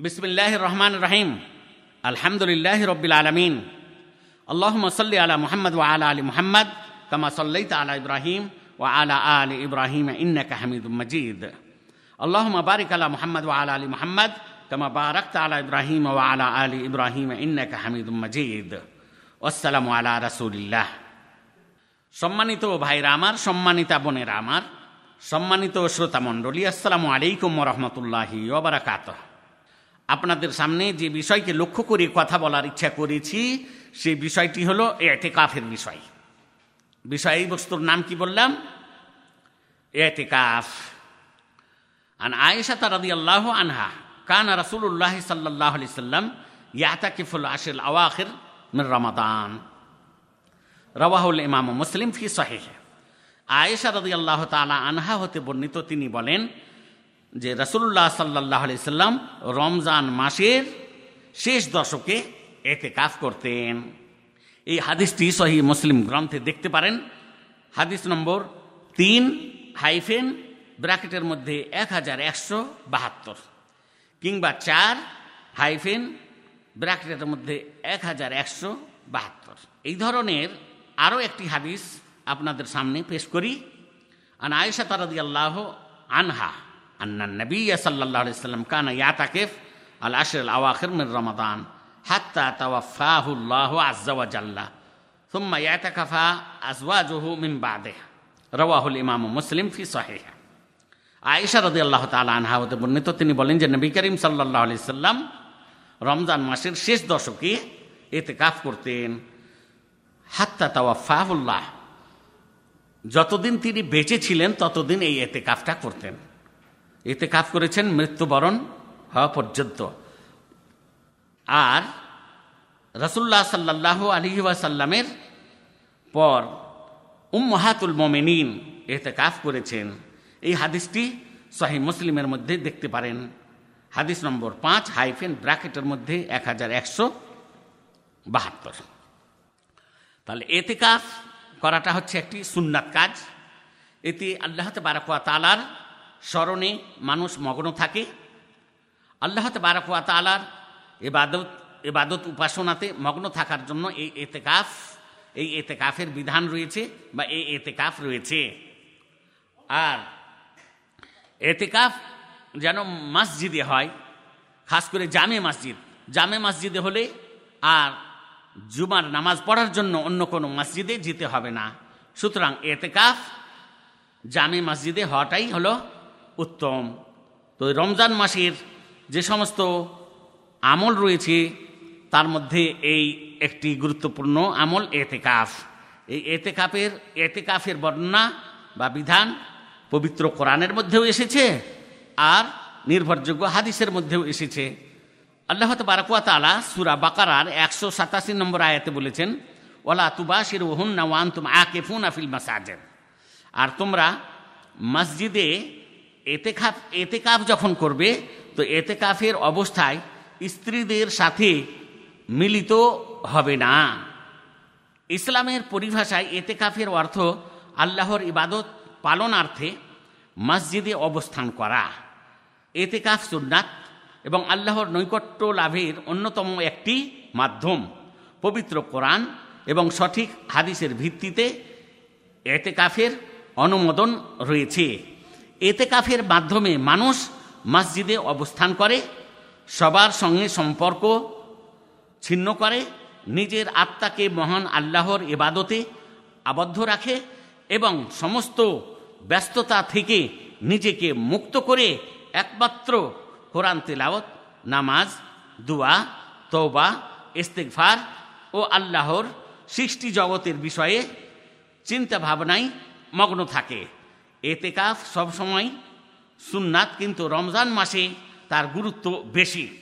বিসমিল্লাহ রহমান রাহিম। আলহামদুলিল্লাহ রবিল আলমিন। আল্লাহমা সাল্লি আলা মুহাম্মদ ওয়া আলা আলী মুহাম্মদ, কামা সাল্লাই আলা ইব্রাহিম ওয়া আলা আল ইব্রাহিম ইন্নাকা হামিদুম মজিদ। আল্লাহমা বারিক আলা মুহাম্মদ ওয়া আলা আলী মুহাম্মদ, কামা বারাক আলা ইব্রাহিম ওয়া আলা আলী ইব্রাহিম ইন্নাকা হামিদুম মজিদ। আসসালামু আলা রাসুলিল্লাহ। সম্মানিত ভাইরা আমার, সম্মানিতা বোনেরা আমার, সম্মানিত শ্রোতামণ্ডলী, আসসালামু আলাইকুম রহমতুল্লাহি ওবরাকাতহ আপনাদের সামনে যে বিষয়কে লক্ষ্য করে কথা বলার ইচ্ছা করেছি সেই বিষয়টি হলো এতে কাফের বিষয় বিষয়বস্তুর নাম কি বললাম? এতে কাফ আন আয়েশা রাদি আল্লাহ আনহা, কান রসুল্লাহ সাল্লাহ আলি সাল্লাম ইয়াতাকিফুল আশিল আওয়াখির মির রমাদান। রওয়াহুল ইমাম মুসলিম ফি সাহিহ। আয়েশা রদি আল্লাহ তালা আনহা হতে বর্ণিত তিনি বলেন যে রসুল্লাহ সাল্লাহ আলি সাল্লাম রমজান মাসের শেষ দশকে এতে কাজ করতেন। এই হাদিসটি সহি মুসলিম গ্রন্থে দেখতে পারেন। হাদিস নম্বর তিন হাইফেন ব্র্যাকেটের মধ্যে এক হাজার একশো বাহাত্তর কিংবা চার হাইফেন ব্র্যাকেটের মধ্যে এক হাজার একশো বাহাত্তর। এই ধরনের আরও একটি হাদিস আপনাদের সামনে পেশ করি। আন আয়েশা তারাদি আল্লাহ আনহা। أن النبي صلى الله عليه وسلم كان يعتكف العشر الأواخر من رمضان حتى توفاه الله عز وجل ثم يعتكف أزواجه من بعده رواه الإمام مسلم في صحيح আয়েশা রদি আল্লাহ তালা আনহা হতে বর্ণিত তিনি বলেন যে নবী করিম সাল্লাহ আলি সাল্লাম রমজান মাসের শেষ দশকে এতে কাফ করতেন হাত্তা তাওয়া ফাহুল্লাহ যতদিন তিনি বেঁচে ছিলেন ততদিন এই এতে কাফটা করতেন এতে কাফ করেছেন মৃত্যুবরণ হওয়া পর্যন্ত। আর রসুল্লাহ সাল্লাহ আলী ওয়াসাল্লামের পর উম্মাহাতুল মোমেনিন এতে কাফ করেছেন। এই হাদিসটি সহি মুসলিমের মধ্যে দেখতে পারেন। হাদিস নম্বর পাঁচ, হাইফেন ব্র্যাকেটের মধ্যে এক হাজার একশো বাহাত্তর। তাহলে এতে কাফ করাটা হচ্ছে একটি সুন্নাত কাজ। এতে আল্লাহ বারাকুয়া তালার স্মরণে মানুষ মগ্ন থাকে। আল্লাহ বারাকুয়া তালার এবাদত এবাদত উপাসনাতে মগ্ন থাকার জন্য এই এতেকাফ, এই এতেকাফের বিধান রয়েছে বা এই এতেকাফ রয়েছে। আর এতেকাফ যেন মসজিদে হয়, খাস করে জামে মসজিদ। জামে মসজিদে হলে আর জুমার নামাজ পড়ার জন্য অন্য কোনো মসজিদে যেতে হবে না। সুতরাং এতেকাফ জামে মসজিদে হওয়াটাই হলো উত্তম। তো রমজান মাসের যে সমস্ত আমল রয়েছে, তার মধ্যে এই একটি গুরুত্বপূর্ণ আমল এতেকাফ। এই এতেকাফের এতেকাফের বর্ণনা বা বিধান পবিত্র কোরআনের মধ্যেও এসেছে আর নির্ভরযোগ্য হাদিসের মধ্যেও এসেছে। আল্লাহ বারাকুয়া তালা সুরা বাকারার একশো সাতাশি নম্বর আয়াতে বলেছেন ওলা তুবাসির ওহুন না ওয়ান তুম আকে ফুন আফিল মাসাজেন আর তোমরা মসজিদে এতেকাফ এতেকাফ যখন করবে, তো এতেকাফের অবস্থায় স্ত্রীদের সাথে মিলিত হবে না। ইসলামের পরিভাষায় এতেকাফের অর্থ আল্লাহর ইবাদত পালনার্থে মসজিদে অবস্থান করা। এতেকাফ সুন্নাত এবং আল্লাহর নৈকট্য লাভের অন্যতম একটি মাধ্যম। পবিত্র কোরআন এবং সঠিক হাদিসের ভিত্তিতে এতেকাফের অনুমোদন রয়েছে। এতেকাফের মাধ্যমে মানুষ মসজিদে অবস্থান করে, সবার সঙ্গে সম্পর্ক ছিন্ন করে, নিজের আত্মাকে মহান আল্লাহর এবাদতে আবদ্ধ রাখে এবং সমস্ত ব্যস্ততা থেকে নিজেকে মুক্ত করে একমাত্র কোরআন তেলাওত নামাজ, দুয়া তৌবা ইস্তেকফার ও আল্লাহর সৃষ্টি জগতের বিষয়ে চিন্তা ভাবনায় মগ্ন থাকে। এতেকাফ সবসময় সুন্নাত কিন্তু রমজান মাসে তার গুরুত্ব বেশি।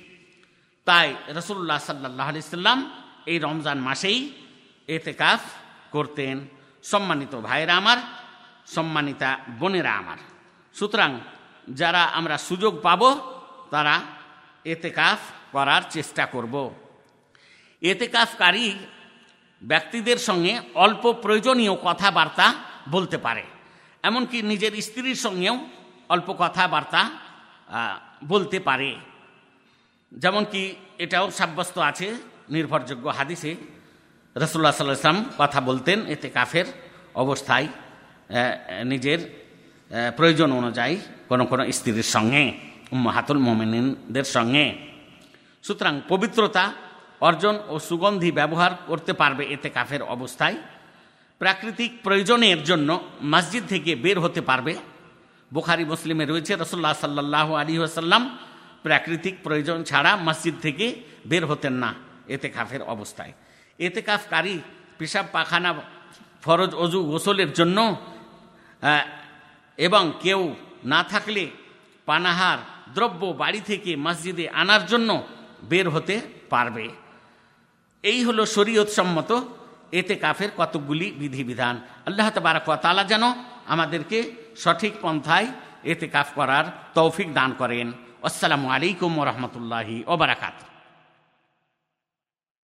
তাই রসুল্লাহ সাল্লাহ সাল্লাম এই রমজান মাসেই এতেকাফ করতেন। সম্মানিত ভাইরা আমার, সম্মানিতা বোনেরা আমার। সুতরাং যারা আমরা সুযোগ পাব, তারা এতেকাফ করার চেষ্টা করব। এতেকাফকারী ব্যক্তিদের সঙ্গে অল্প প্রয়োজনীয় কথাবার্তা বলতে পারে। এমনকি নিজের স্ত্রীর সঙ্গেও অল্প কথাবার্তা বলতে পারে। যেমন কি এটাও সাব্যস্ত আছে, নির্ভরযোগ্য হাদিসে রসুল্লাহ সাল্লাহ ইসলাম কথা বলতেন, এতে কাফের অবস্থায় নিজের প্রয়োজন অনুযায়ী কোনো কোনো স্ত্রীর সঙ্গে হাতুল মোমিনদের সঙ্গে। সুতরাং পবিত্রতা অর্জন ও সুগন্ধি ব্যবহার করতে পারবে এতে কাফের অবস্থায়। প্রাকৃতিক প্রয়োজনের জন্য মসজিদ থেকে বের হতে পারবে। বুখারি, মুসলিমে রয়েছে রসুল্লাহ সাল্লাহ আলী আসাল্লাম প্রাকৃতিক প্রয়োজন ছাড়া মসজিদ থেকে বের হতেন না এতে কাফের অবস্থায়। এতে কাফকারী পেশাব, পাখানা, ফরজ, অজু, গোসলের জন্য এবং কেউ না থাকলে পানাহার, দ্রব্য বাড়ি থেকে মসজিদে আনার জন্য বের হতে পারবে। এই হলো শরীয়ত সম্মত এতে কাফের কতকগুলি বিধিবিধান। আল্লাহ তবারক তালা যেন আমাদেরকে সঠিক পন্থায় এতে কাফ করার তৌফিক দান করেন। আসসালামু আলাইকুম রহমতুল্লাহি ওবরাকাতু